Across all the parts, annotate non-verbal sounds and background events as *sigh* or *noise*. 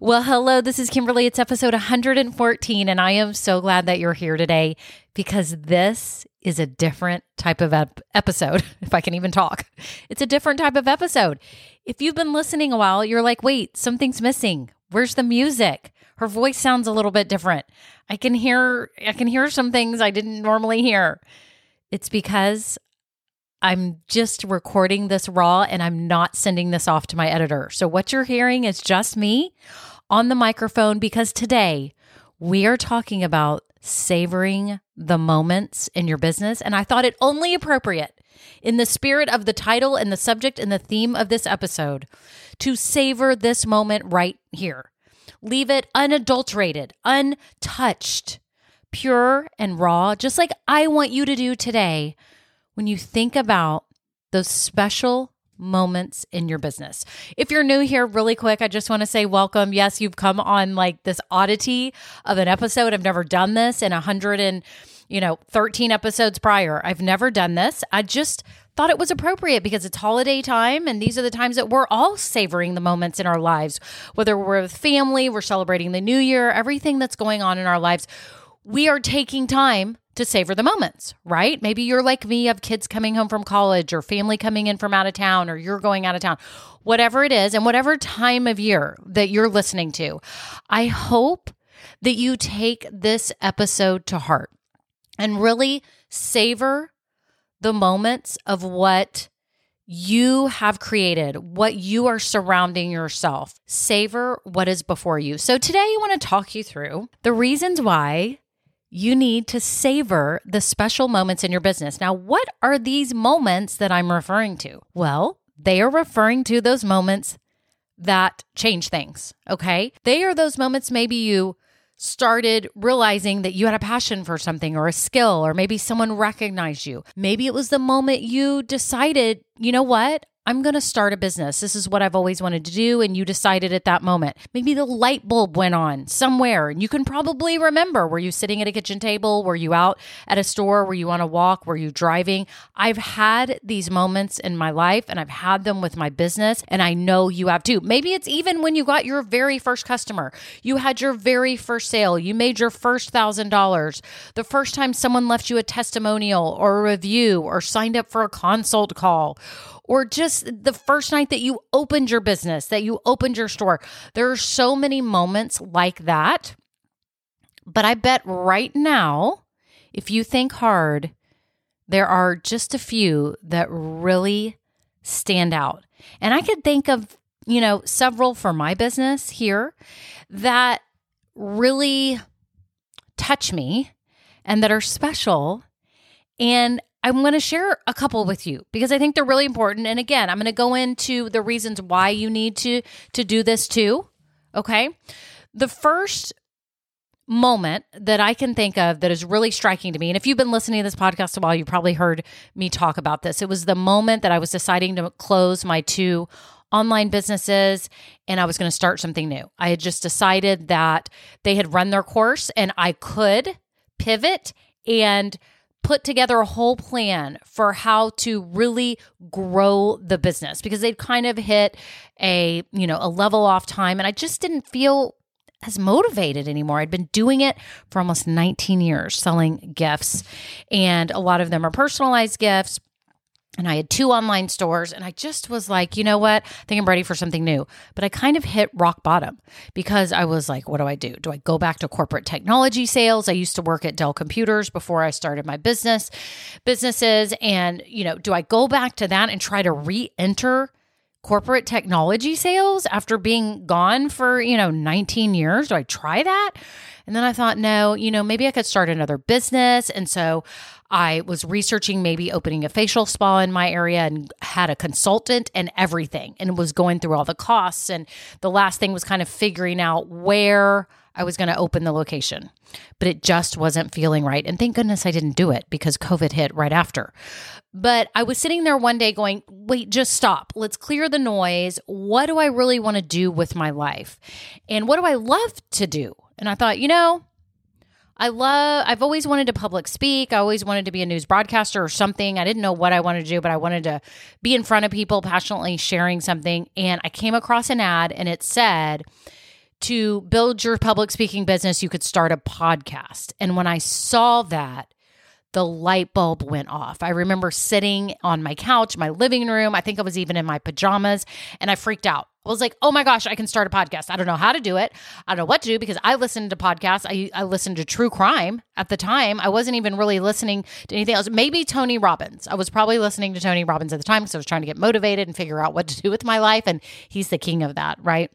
Well, hello, this is Kimberly. It's episode 114, and I am so glad that you're here today because this is a different type of ep- episode, *laughs* if I can even talk. It's a different type of episode. If you've been listening a while, you're like, wait, something's missing. Where's the music? Her voice sounds a little bit different. I can hear I can hear some things I didn't normally hear. It's because I'm just recording this raw and I'm not sending this off to my editor. So, what you're hearing is just me on the microphone because today we are talking about savoring the moments in your business. And I thought it only appropriate in the spirit of the title and the subject and the theme of this episode to savor this moment right here. Leave it unadulterated, untouched, pure and raw, just like I want you to do today when you think about those special moments in your business. If you're new here, really quick, I just want to say welcome. Yes, you've come on like this oddity of an episode. I've never done this in a hundred and you know 13 episodes prior. I've never done this. I just thought it was appropriate because it's holiday time and these are the times that we're all savoring the moments in our lives. Whether we're with family, we're celebrating the new year, everything that's going on in our lives, we are taking time to savor the moments, right? Maybe you're like me, you have kids coming home from college or family coming in from out of town or you're going out of town, whatever it is, and whatever time of year that you're listening to. I hope that you take this episode to heart and really savor the moments of what you have created, what you are surrounding yourself. Savor what is before you. So, today I want to talk you through the reasons why you need to savor the special moments in your business. Now, what are these moments that I'm referring to? Well, they are referring to those moments that change things. Okay. They are those moments maybe you started realizing that you had a passion for something or a skill, or maybe someone recognized you. Maybe it was the moment you decided, you know what? I'm going to start a business. This is what I've always wanted to do. And you decided at that moment. Maybe the light bulb went on somewhere and you can probably remember. Were you sitting at a kitchen table? Were you out at a store? Were you on a walk? Were you driving? I've had these moments in my life and I've had them with my business. And I know you have too. Maybe it's even when you got your very first customer, you had your very first sale, you made your first thousand dollars, the first time someone left you a testimonial or a review or signed up for a consult call or just the first night that you opened your business, that you opened your store. There are so many moments like that. But I bet right now, if you think hard, there are just a few that really stand out. And I could think of, you know, several for my business here that really touch me and that are special. And I'm going to share a couple with you because I think they're really important. And again, I'm going to go into the reasons why you need to to do this too. Okay? The first moment that I can think of that is really striking to me, and if you've been listening to this podcast a while, you probably heard me talk about this. It was the moment that I was deciding to close my two online businesses and I was going to start something new. I had just decided that they had run their course and I could pivot and put together a whole plan for how to really grow the business because they'd kind of hit a, you know, a level off time and I just didn't feel as motivated anymore. I'd been doing it for almost 19 years, selling gifts, and a lot of them are personalized gifts, and I had two online stores and I just was like, you know what? I think I'm ready for something new. But I kind of hit rock bottom because I was like, what do I do? Do I go back to corporate technology sales? I used to work at Dell Computers before I started my business businesses and, you know, do I go back to that and try to re-enter corporate technology sales after being gone for, you know, 19 years? Do I try that? And then I thought, no, you know, maybe I could start another business. And so I was researching maybe opening a facial spa in my area and had a consultant and everything and was going through all the costs. And the last thing was kind of figuring out where I was going to open the location, but it just wasn't feeling right. And thank goodness I didn't do it because COVID hit right after. But I was sitting there one day going, wait, just stop. Let's clear the noise. What do I really want to do with my life? And what do I love to do? And I thought, you know, I love, I've always wanted to public speak. I always wanted to be a news broadcaster or something. I didn't know what I wanted to do, but I wanted to be in front of people passionately sharing something. And I came across an ad and it said, to build your public speaking business, you could start a podcast. And when I saw that, the light bulb went off. I remember sitting on my couch, my living room. I think I was even in my pajamas, and I freaked out. I was like, oh my gosh, I can start a podcast. I don't know how to do it. I don't know what to do because I listened to podcasts. I, I listened to true crime at the time. I wasn't even really listening to anything else. Maybe Tony Robbins. I was probably listening to Tony Robbins at the time because I was trying to get motivated and figure out what to do with my life. And he's the king of that, right?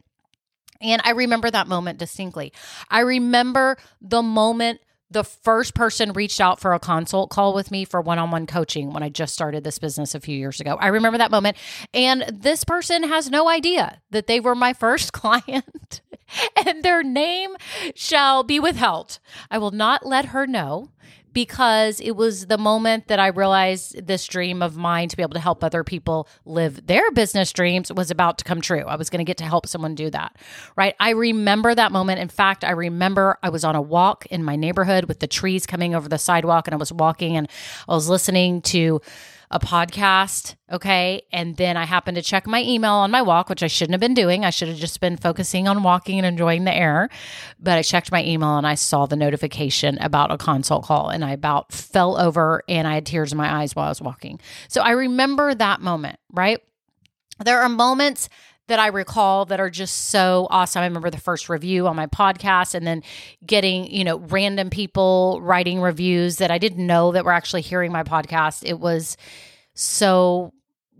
And I remember that moment distinctly. I remember the moment the first person reached out for a consult call with me for one on one coaching when I just started this business a few years ago. I remember that moment. And this person has no idea that they were my first *laughs* client and their name shall be withheld. I will not let her know because it was the moment that I realized this dream of mine to be able to help other people live their business dreams was about to come true. I was going to get to help someone do that. Right. I remember that moment. In fact, I remember I was on a walk in my neighborhood with the trees coming over the sidewalk and I was walking and I was listening to a podcast. Okay. And then I happened to check my email on my walk, which I shouldn't have been doing. I should have just been focusing on walking and enjoying the air. But I checked my email and I saw the notification about a consult call and I about fell over and I had tears in my eyes while I was walking. So I remember that moment, right? There are moments that I recall that are just so awesome. I remember the first review on my podcast and then getting, you know, random people writing reviews that I didn't know that were actually hearing my podcast. It was so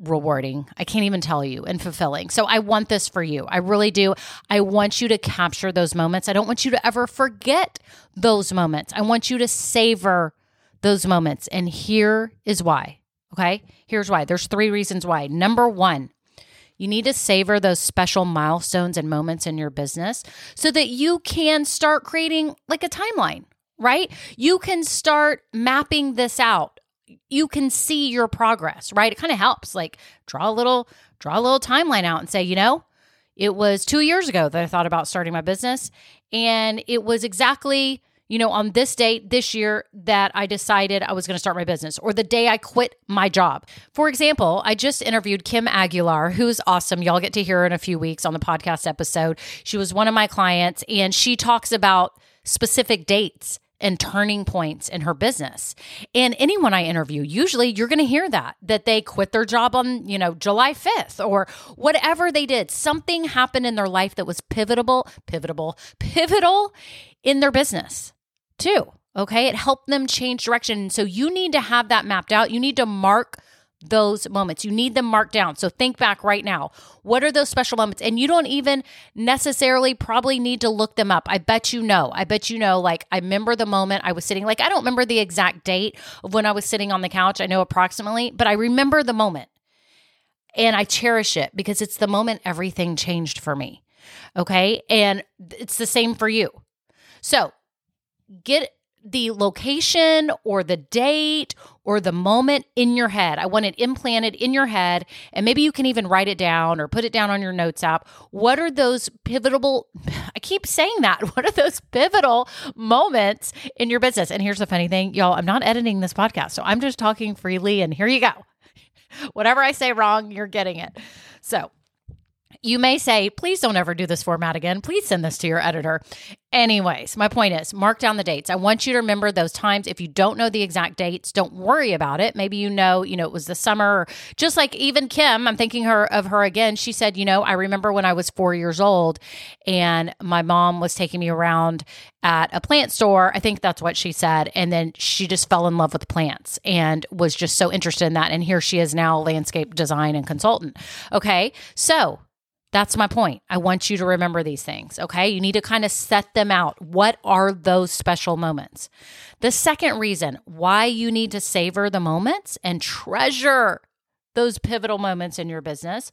rewarding. I can't even tell you and fulfilling. So I want this for you. I really do. I want you to capture those moments. I don't want you to ever forget those moments. I want you to savor those moments. And here is why. Okay? Here's why. There's three reasons why. Number 1, you need to savor those special milestones and moments in your business so that you can start creating like a timeline, right? You can start mapping this out. You can see your progress, right? It kind of helps like draw a little draw a little timeline out and say, you know, it was 2 years ago that I thought about starting my business and it was exactly you know, on this date this year that I decided I was going to start my business or the day I quit my job. For example, I just interviewed Kim Aguilar, who's awesome. Y'all get to hear her in a few weeks on the podcast episode. She was one of my clients and she talks about specific dates and turning points in her business. And anyone I interview, usually you're going to hear that that they quit their job on, you know, July 5th or whatever they did. Something happened in their life that was pivotal, pivotal, pivotal in their business too. Okay. It helped them change direction. So you need to have that mapped out. You need to mark those moments. You need them marked down. So think back right now. What are those special moments? And you don't even necessarily probably need to look them up. I bet you know. I bet you know. Like, I remember the moment I was sitting, like, I don't remember the exact date of when I was sitting on the couch. I know approximately, but I remember the moment. And I cherish it because it's the moment everything changed for me. Okay. And it's the same for you. So get the location or the date or the moment in your head. I want it implanted in your head. And maybe you can even write it down or put it down on your notes app. What are those pivotal, *laughs* I keep saying that. *laughs* What are those pivotal moments in your business? And here's the funny thing, y'all, I'm not editing this podcast. So I'm just talking freely. And here you go. *laughs* Whatever I say wrong, you're getting it. So, you may say, please don't ever do this format again. Please send this to your editor. Anyways, my point is mark down the dates. I want you to remember those times. If you don't know the exact dates, don't worry about it. Maybe you know, you know, it was the summer just like even Kim, I'm thinking her of her again. She said, you know, I remember when I was four years old and my mom was taking me around at a plant store. I think that's what she said. And then she just fell in love with plants and was just so interested in that. And here she is now, landscape design and consultant. Okay. So that's my point. I want you to remember these things, okay? You need to kind of set them out. What are those special moments? The second reason why you need to savor the moments and treasure those pivotal moments in your business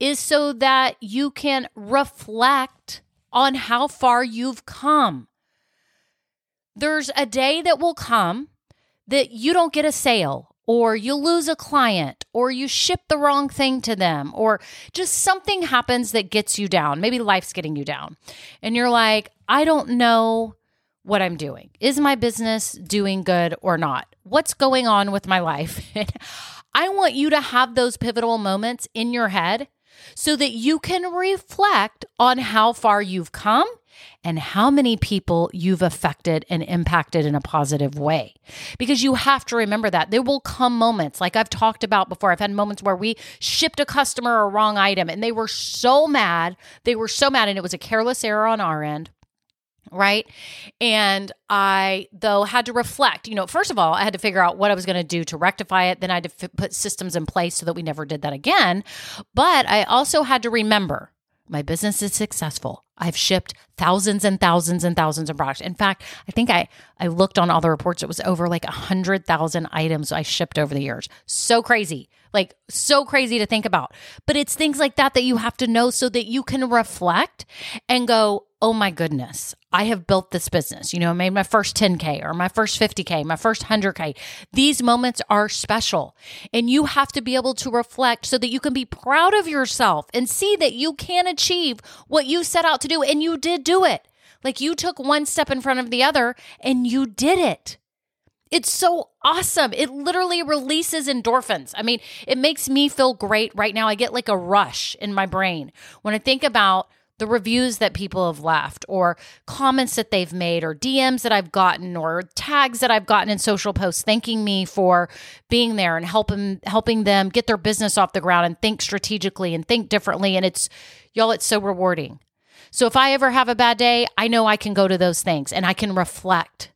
is so that you can reflect on how far you've come. There's a day that will come that you don't get a sale or you lose a client, or you ship the wrong thing to them, or just something happens that gets you down. Maybe life's getting you down. And you're like, I don't know what I'm doing. Is my business doing good or not? What's going on with my life? *laughs* I want you to have those pivotal moments in your head so that you can reflect on how far you've come and how many people you've affected and impacted in a positive way. Because you have to remember that there will come moments, like I've talked about before. I've had moments where we shipped a customer a wrong item and they were so mad. They were so mad, and it was a careless error on our end right and i though had to reflect you know first of all i had to figure out what i was going to do to rectify it then i had to f- put systems in place so that we never did that again but i also had to remember my business is successful i've shipped thousands and thousands and thousands of products. In fact i think i i looked on all the reports it was over like a hundred thousand items i shipped over the years. So crazy like so crazy to think about but it's things like that that you have to know so that you can reflect and go oh my goodness, I have built this business. You know, I made my first 10K or my first 50K, my first 100K. These moments are special. And you have to be able to reflect so that you can be proud of yourself and see that you can achieve what you set out to do. And you did do it. Like you took one step in front of the other and you did it. It's so awesome. It literally releases endorphins. I mean, it makes me feel great right now. I get like a rush in my brain when I think about the reviews that people have left or comments that they've made or DMs that I've gotten or tags that I've gotten in social posts thanking me for being there and helping helping them get their business off the ground and think strategically and think differently and it's y'all it's so rewarding. So if I ever have a bad day, I know I can go to those things and I can reflect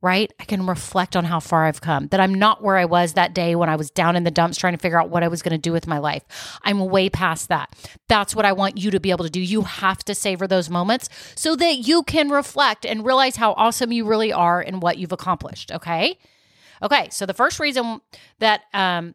right? I can reflect on how far I've come, that I'm not where I was that day when I was down in the dumps trying to figure out what I was going to do with my life. I'm way past that. That's what I want you to be able to do. You have to savor those moments so that you can reflect and realize how awesome you really are and what you've accomplished. Okay. Okay. So the first reason that, um,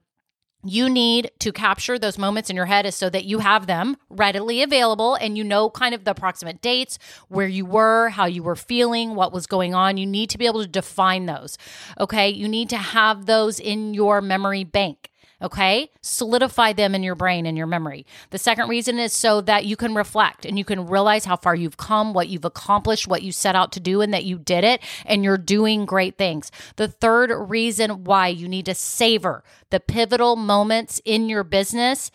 you need to capture those moments in your head is so that you have them readily available and you know kind of the approximate dates, where you were, how you were feeling, what was going on. You need to be able to define those. Okay. You need to have those in your memory bank. Okay. Solidify them in your brain and your memory. The second reason is so that you can reflect and you can realize how far you've come, what you've accomplished, what you set out to do, and that you did it and you're doing great things. The third reason why you need to savor the pivotal moments in your business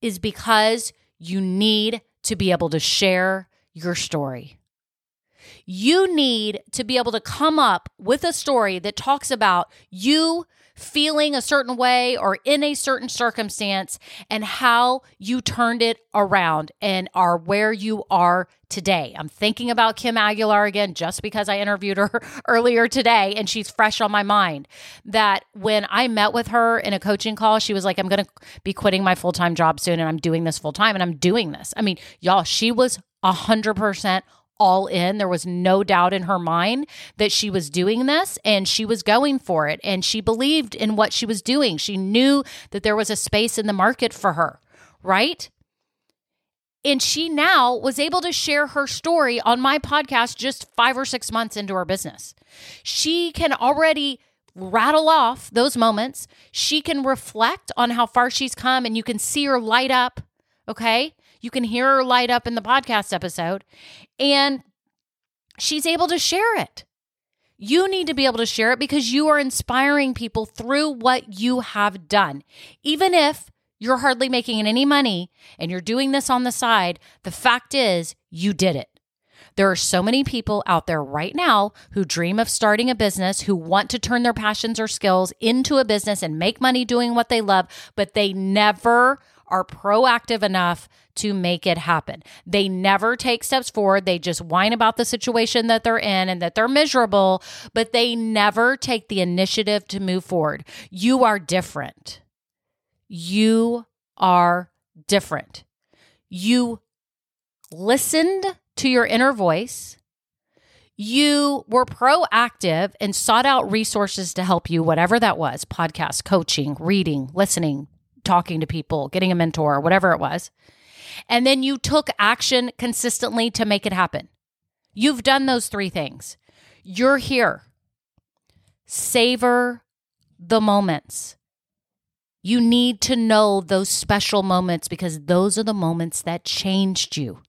is because you need to be able to share your story. You need to be able to come up with a story that talks about you feeling a certain way or in a certain circumstance and how you turned it around and are where you are today. I'm thinking about Kim Aguilar again just because I interviewed her *laughs* earlier today and she's fresh on my mind. That when I met with her in a coaching call, she was like, I'm going to be quitting my full time job soon and I'm doing this full time and I'm doing this. I mean, y'all, she was 100% all in. There was no doubt in her mind that she was doing this and she was going for it. And she believed in what she was doing. She knew that there was a space in the market for her, right? And she now was able to share her story on my podcast just five or six months into her business. She can already rattle off those moments. She can reflect on how far she's come and you can see her light up. Okay. You can hear her light up in the podcast episode, and she's able to share it. You need to be able to share it because you are inspiring people through what you have done. Even if you're hardly making any money and you're doing this on the side, the fact is you did it. There are so many people out there right now who dream of starting a business, who want to turn their passions or skills into a business and make money doing what they love, but they never are proactive enough to make it happen. They never take steps forward. They just whine about the situation that they're in and that they're miserable, but they never take the initiative to move forward. You are different. You are different. You listened to your inner voice. You were proactive and sought out resources to help you, whatever that was podcast, coaching, reading, listening, talking to people, getting a mentor, whatever it was. And then you took action consistently to make it happen. You've done those three things. You're here. Savor the moments. You need to know those special moments because those are the moments that changed you.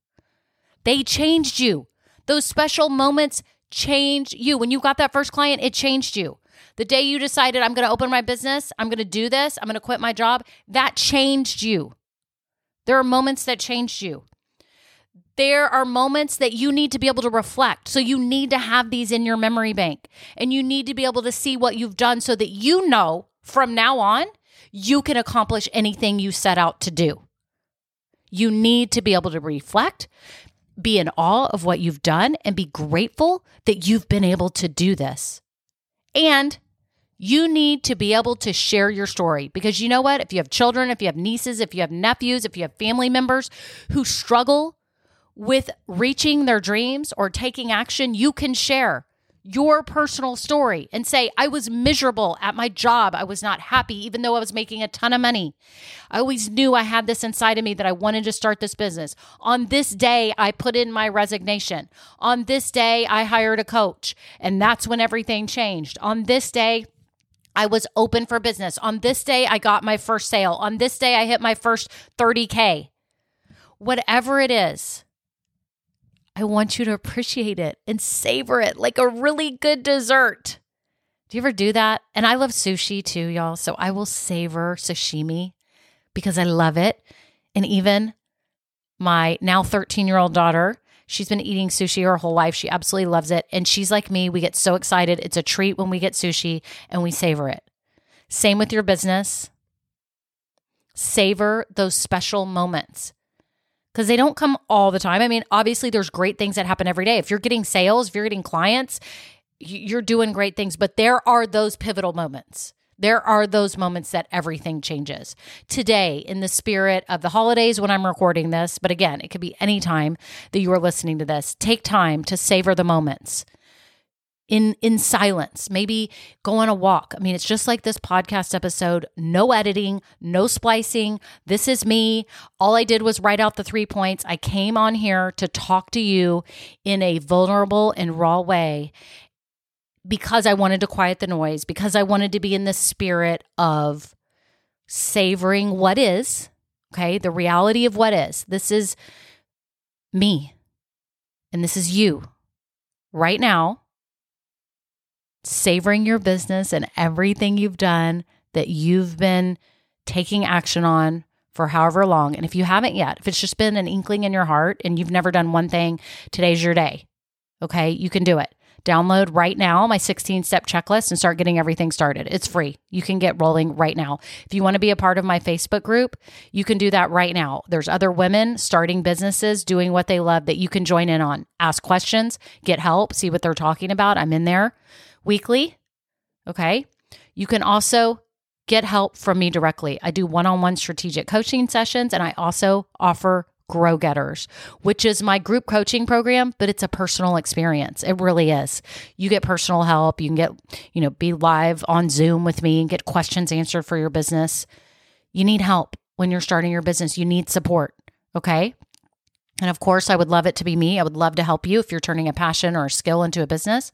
They changed you. Those special moments changed you. When you got that first client, it changed you. The day you decided, I'm going to open my business, I'm going to do this, I'm going to quit my job, that changed you. There are moments that changed you. There are moments that you need to be able to reflect. So you need to have these in your memory bank and you need to be able to see what you've done so that you know from now on you can accomplish anything you set out to do. You need to be able to reflect, be in awe of what you've done, and be grateful that you've been able to do this. And you need to be able to share your story because you know what? If you have children, if you have nieces, if you have nephews, if you have family members who struggle with reaching their dreams or taking action, you can share your personal story and say, I was miserable at my job. I was not happy, even though I was making a ton of money. I always knew I had this inside of me that I wanted to start this business. On this day, I put in my resignation. On this day, I hired a coach, and that's when everything changed. On this day, I was open for business. On this day, I got my first sale. On this day, I hit my first 30K. Whatever it is, I want you to appreciate it and savor it like a really good dessert. Do you ever do that? And I love sushi too, y'all. So I will savor sashimi because I love it. And even my now 13 year old daughter, She's been eating sushi her whole life. She absolutely loves it. And she's like me. We get so excited. It's a treat when we get sushi and we savor it. Same with your business. Savor those special moments because they don't come all the time. I mean, obviously, there's great things that happen every day. If you're getting sales, if you're getting clients, you're doing great things, but there are those pivotal moments there are those moments that everything changes. Today, in the spirit of the holidays when I'm recording this, but again, it could be any time that you are listening to this, take time to savor the moments in in silence maybe go on a walk. I mean it's just like this podcast episode no editing no splicing. This is me. All i did was write out the three points. I came on here to talk to you in a vulnerable and raw way because I wanted to quiet the noise, because I wanted to be in the spirit of savoring what is, okay, the reality of what is. This is me, and this is you. Right now, savoring your business and everything you've done that you've been taking action on for however long. And if you haven't yet, if it's just been an inkling in your heart and you've never done one thing, today's your day. Okay, you can do it. Download right now my 16 step checklist and start getting everything started. It's free. You can get rolling right now. If you want to be a part of my Facebook group, you can do that right now. There's other women starting businesses, doing what they love that you can join in on. Ask questions, get help, see what they're talking about. I'm in there weekly. Okay. You can also get help from me directly. I do one on one strategic coaching sessions and I also offer Grow Getters, which is my group coaching program, but it's a personal experience. It really is. You get personal help. You can get, you know, be live on Zoom with me and get questions answered for your business. You need help when you're starting your business. You need support. Okay. And of course, I would love it to be me. I would love to help you if you're turning a passion or a skill into a business,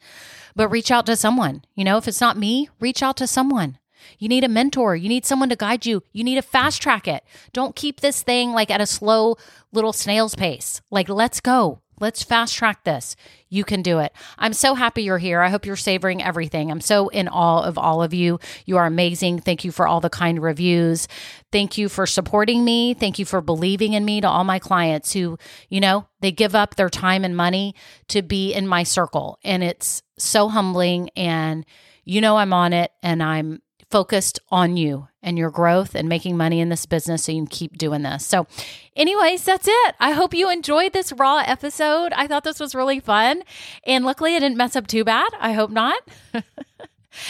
but reach out to someone. You know, if it's not me, reach out to someone. You need a mentor. You need someone to guide you. You need to fast track it. Don't keep this thing like at a slow little snail's pace. Like, let's go. Let's fast track this. You can do it. I'm so happy you're here. I hope you're savoring everything. I'm so in awe of all of you. You are amazing. Thank you for all the kind reviews. Thank you for supporting me. Thank you for believing in me to all my clients who, you know, they give up their time and money to be in my circle. And it's so humbling. And you know, I'm on it and I'm focused on you and your growth and making money in this business so you can keep doing this. So, anyways, that's it. I hope you enjoyed this raw episode. I thought this was really fun. And luckily, I didn't mess up too bad. I hope not. *laughs*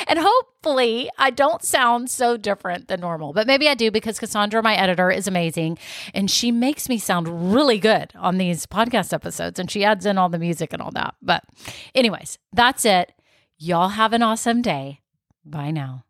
and hopefully, I don't sound so different than normal, but maybe I do because Cassandra, my editor, is amazing and she makes me sound really good on these podcast episodes and she adds in all the music and all that. But, anyways, that's it. Y'all have an awesome day. Bye now.